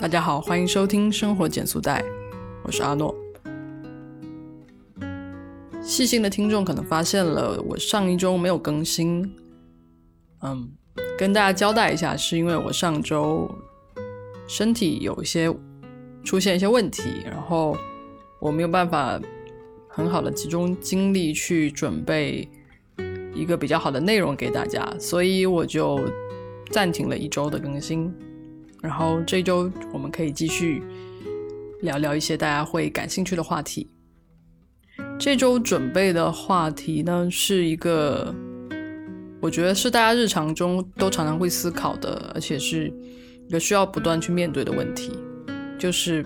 大家好，欢迎收听《生活减速带》，我是阿诺。细心的听众可能发现了，我上一周没有更新。嗯，跟大家交代一下，是因为我上周身体有一些出现一些问题，然后我没有办法很好的集中精力去准备一个比较好的内容给大家，所以我就暂停了一周的更新。然后这周我们可以继续聊聊一些大家会感兴趣的话题。这周准备的话题呢，是一个我觉得是大家日常中都常常会思考的，而且是一个需要不断去面对的问题，就是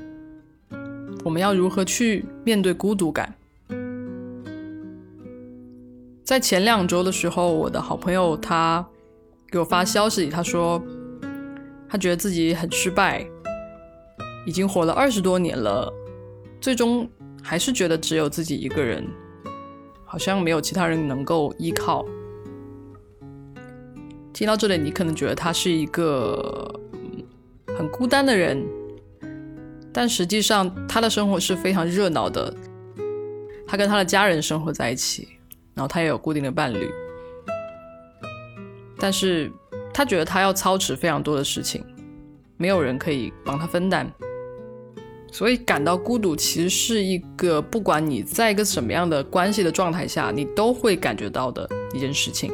我们要如何去面对孤独感。在前两周的时候，我的好朋友他给我发消息，他说。他觉得自己很失败，已经活了二十多年了，最终还是觉得只有自己一个人，好像没有其他人能够依靠。听到这里，你可能觉得他是一个很孤单的人，但实际上他的生活是非常热闹的。他跟他的家人生活在一起，然后他也有固定的伴侣，但是。他觉得他要操持非常多的事情，没有人可以帮他分担，所以感到孤独其实是一个不管你在一个什么样的关系的状态下，你都会感觉到的一件事情。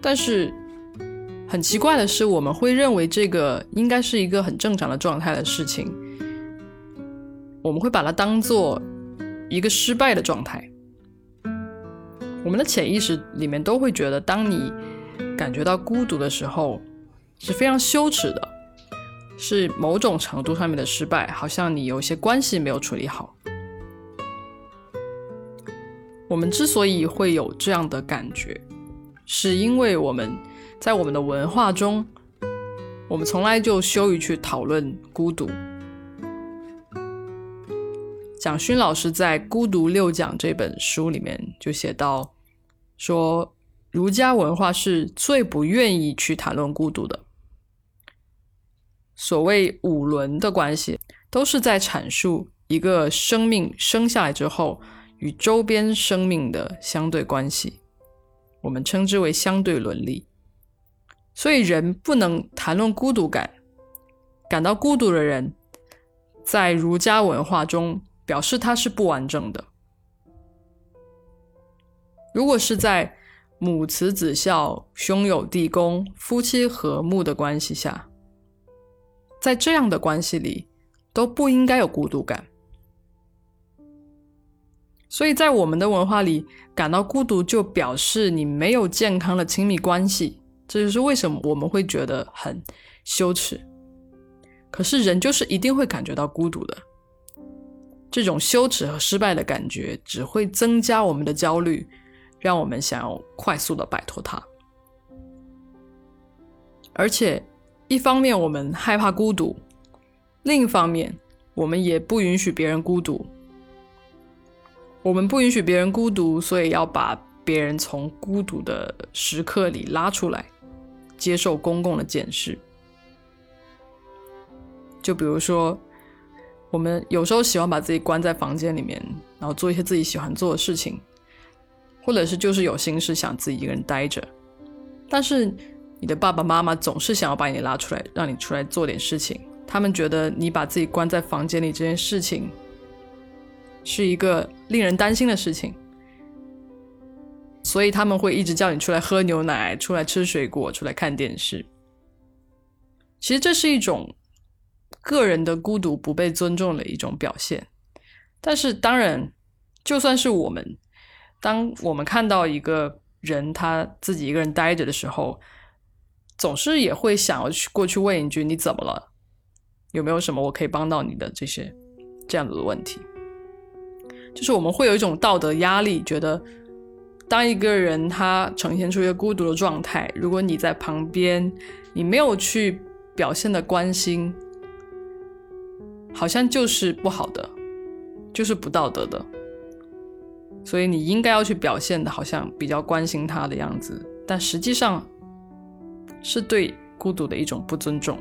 但是很奇怪的是，我们会认为这个应该是一个很正常的状态的事情，我们会把它当做一个失败的状态。我们的潜意识里面都会觉得，当你感觉到孤独的时候，是非常羞耻的，是某种程度上面的失败，好像你有一些关系没有处理好。我们之所以会有这样的感觉，是因为我们在我们的文化中，我们从来就羞于去讨论孤独。蒋勋老师在《孤独六讲》这本书里面就写到，说儒家文化是最不愿意去谈论孤独的。所谓五伦的关系，都是在阐述一个生命生下来之后与周边生命的相对关系，我们称之为相对伦理。所以人不能谈论孤独感，感到孤独的人，在儒家文化中。表示他是不完整的。如果是在母慈子孝、兄友弟恭、夫妻和睦的关系下，在这样的关系里都不应该有孤独感。所以在我们的文化里，感到孤独就表示你没有健康的亲密关系，这就是为什么我们会觉得很羞耻。可是人就是一定会感觉到孤独的。这种羞耻和失败的感觉只会增加我们的焦虑，让我们想要快速的摆脱它。而且，一方面我们害怕孤独，另一方面我们也不允许别人孤独。我们不允许别人孤独，所以要把别人从孤独的时刻里拉出来，接受公共的检视。就比如说。我们有时候喜欢把自己关在房间里面，然后做一些自己喜欢做的事情，或者是就是有心事想自己一个人待着。但是你的爸爸妈妈总是想要把你拉出来，让你出来做点事情。他们觉得你把自己关在房间里这件事情是一个令人担心的事情，所以他们会一直叫你出来喝牛奶、出来吃水果、出来看电视。其实这是一种。个人的孤独不被尊重的一种表现，但是当然，就算是我们，当我们看到一个人他自己一个人待着的时候，总是也会想要去过去问一句：“你怎么了？有没有什么我可以帮到你的？”这些这样子的问题，就是我们会有一种道德压力，觉得当一个人他呈现出一个孤独的状态，如果你在旁边，你没有去表现的关心。好像就是不好的，就是不道德的，所以你应该要去表现的好像比较关心他的样子但实际上是对孤独的一种不尊重。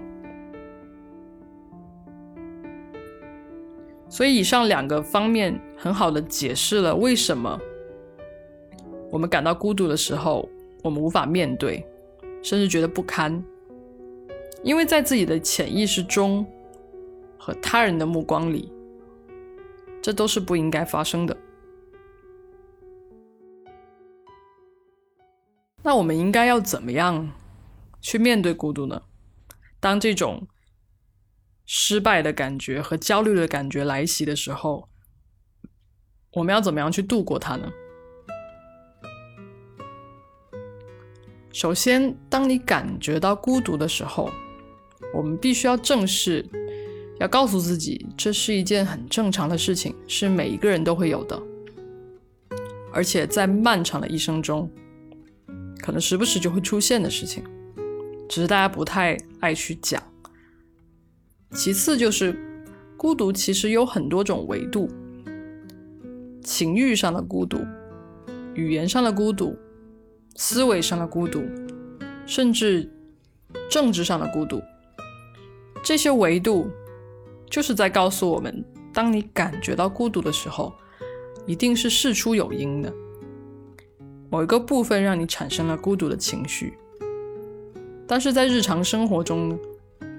所以以上两个方面很好的解释了为什么我们感到孤独的时候我们无法面对甚至觉得不堪。因为在自己的潜意识中和他人的目光里这都是不应该发生的。那我们应该要怎么样去面对孤独呢？当这种失败的感觉和焦虑的感觉来袭的时候，我们要怎么样去度过它呢？首先，当你感觉到孤独的时候，我们必须要正视，要告诉自己，这是一件很正常的事情，是每一个人都会有的，而且在漫长的一生中。可能时不时就会出现的事情，只是大家不太爱去讲。其次就是孤独，其实有很多种维度：情欲上的孤独、语言上的孤独、思维上的孤独，甚至政治上的孤独。这些维度就是在告诉我们，当你感觉到孤独的时候，一定是事出有因的。某一个部分让你产生了孤独的情绪，但是在日常生活中，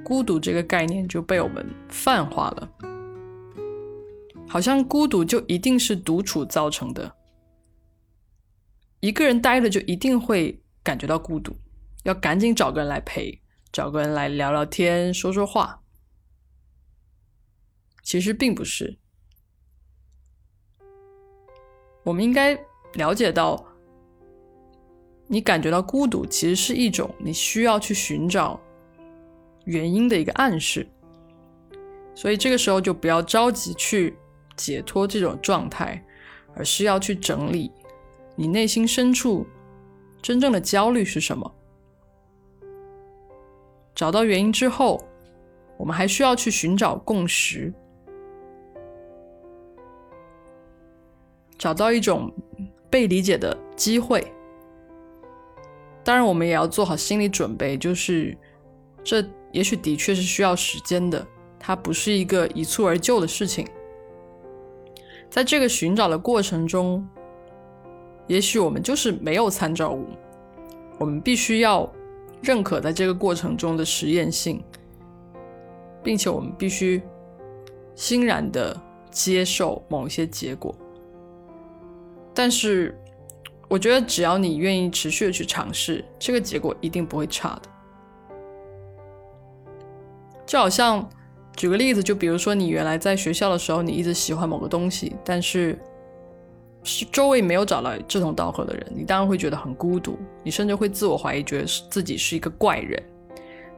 孤独这个概念就被我们泛化了，好像孤独就一定是独处造成的，一个人待着就一定会感觉到孤独，要赶紧找个人来陪，找个人来聊聊天、说说话。其实并不是，我们应该了解到。你感觉到孤独，其实是一种你需要去寻找原因的一个暗示，所以这个时候就不要着急去解脱这种状态，而是要去整理你内心深处真正的焦虑是什么。找到原因之后，我们还需要去寻找共识，找到一种被理解的机会。当然，我们也要做好心理准备，就是这也许的确是需要时间的，它不是一个一蹴而就的事情。在这个寻找的过程中，也许我们就是没有参照物，我们必须要认可在这个过程中的实验性，并且我们必须欣然的接受某些结果。但是。我觉得只要你愿意持续的去尝试，这个结果一定不会差的。就好像举个例子，就比如说你原来在学校的时候，你一直喜欢某个东西，但是是周围没有找到志同道合的人，你当然会觉得很孤独，你甚至会自我怀疑，觉得自己是一个怪人。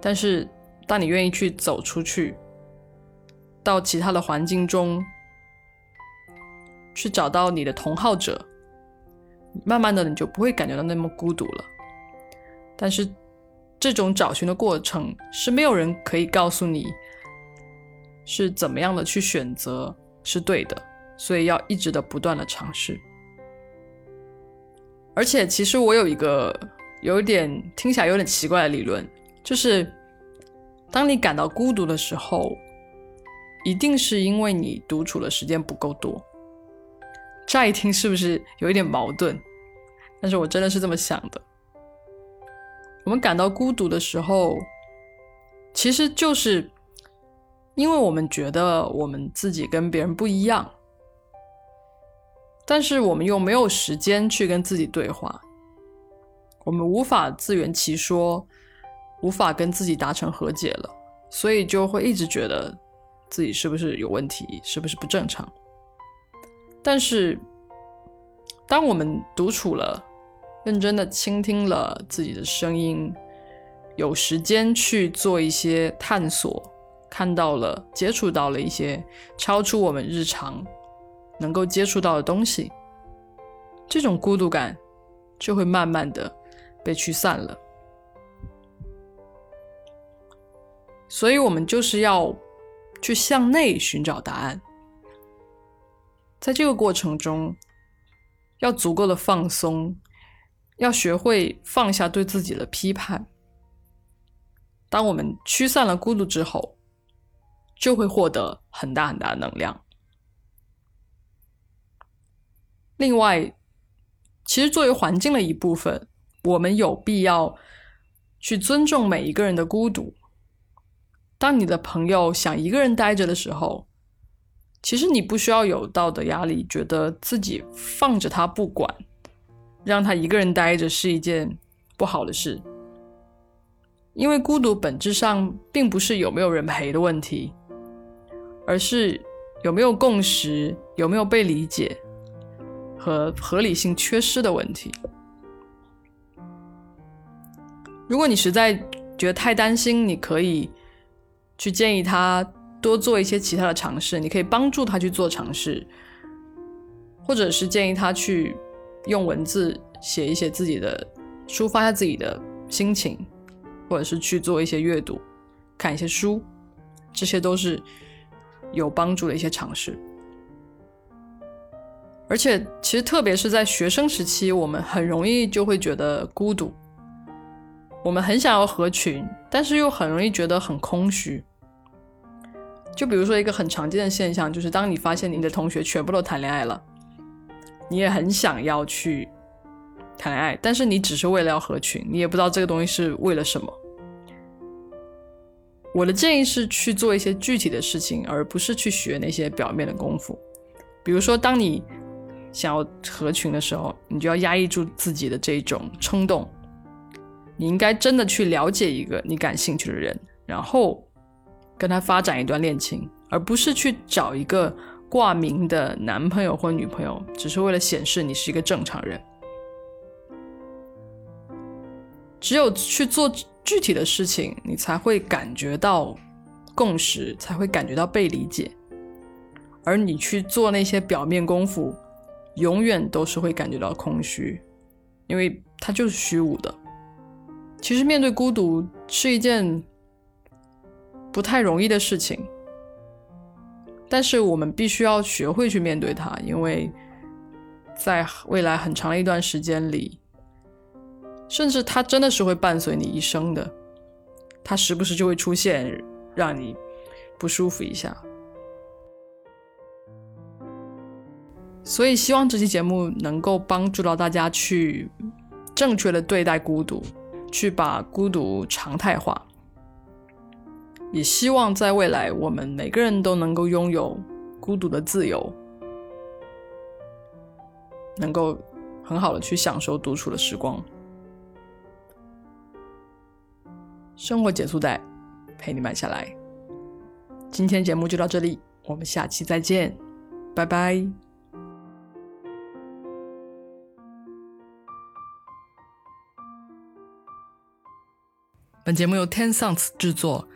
但是当你愿意去走出去，到其他的环境中去找到你的同好者。慢慢的，你就不会感觉到那么孤独了。但是，这种找寻的过程是没有人可以告诉你是怎么样的去选择是对的，所以要一直的不断的尝试。而且，其实我有一个有点听起来有点奇怪的理论，就是当你感到孤独的时候，一定是因为你独处的时间不够多。乍一听是不是有一点矛盾？但是我真的是这么想的。我们感到孤独的时候，其实就是因为我们觉得我们自己跟别人不一样，但是我们又没有时间去跟自己对话，我们无法自圆其说，无法跟自己达成和解了，所以就会一直觉得自己是不是有问题，是不是不正常。但是，当我们独处了，认真的倾听了自己的声音，有时间去做一些探索，看到了、接触到了一些超出我们日常能够接触到的东西，这种孤独感就会慢慢的被驱散了。所以，我们就是要去向内寻找答案。在这个过程中要足够的放松，要学会放下对自己的批判。当我们驱散了孤独之后，就会获得很大很大的能量。另外，其实作为环境的一部分，我们有必要去尊重每一个人的孤独。当你的朋友想一个人待着的时候。其实你不需要有道德压力，觉得自己放着他不管，让他一个人待着是一件不好的事。因为孤独本质上并不是有没有人陪的问题，而是有没有共识、有没有被理解和合理性缺失的问题。如果你实在觉得太担心，你可以。去建议他多做一些其他的尝试，你可以帮助他去做尝试，或者是建议他去用文字写一些自己的，抒发一下自己的心情，或者是去做一些阅读，看一些书，这些都是有帮助的一些尝试。而且，其实特别是在学生时期，我们很容易就会觉得孤独，我们很想要合群，但是又很容易觉得很空虚。就比如说一个很常见的现象，就是当你发现你的同学全部都谈恋爱了，你也很想要去谈恋爱，但是你只是为了要合群，你也不知道这个东西是为了什么。我的建议是去做一些具体的事情，而不是去学那些表面的功夫。比如说，当你想要合群的时候，你就要压抑住自己的这种冲动，你应该真的去了解一个你感兴趣的人，然后。跟他发展一段恋情，而不是去找一个挂名的男朋友或女朋友，只是为了显示你是一个正常人。只有去做具体的事情，你才会感觉到共识，才会感觉到被理解。而你去做那些表面功夫，永远都是会感觉到空虚，因为它就是虚无的。其实面对孤独是一件。不太容易的事情，但是我们必须要学会去面对它，因为在未来很长的一段时间里，甚至它真的是会伴随你一生的，它时不时就会出现，让你不舒服一下。所以，希望这期节目能够帮助到大家去正确的对待孤独，去把孤独常态化。也希望在未来，我们每个人都能够拥有孤独的自由，能够很好的去享受独处的时光。生活减速带，陪你慢下来。今天节目就到这里，我们下期再见，拜拜。本节目由 Ten Sounds 制作。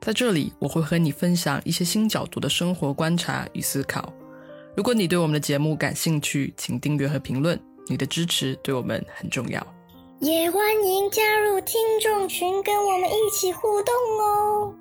在这里，我会和你分享一些新角度的生活观察与思考。如果你对我们的节目感兴趣，请订阅和评论，你的支持对我们很重要。也欢迎加入听众群，跟我们一起互动哦。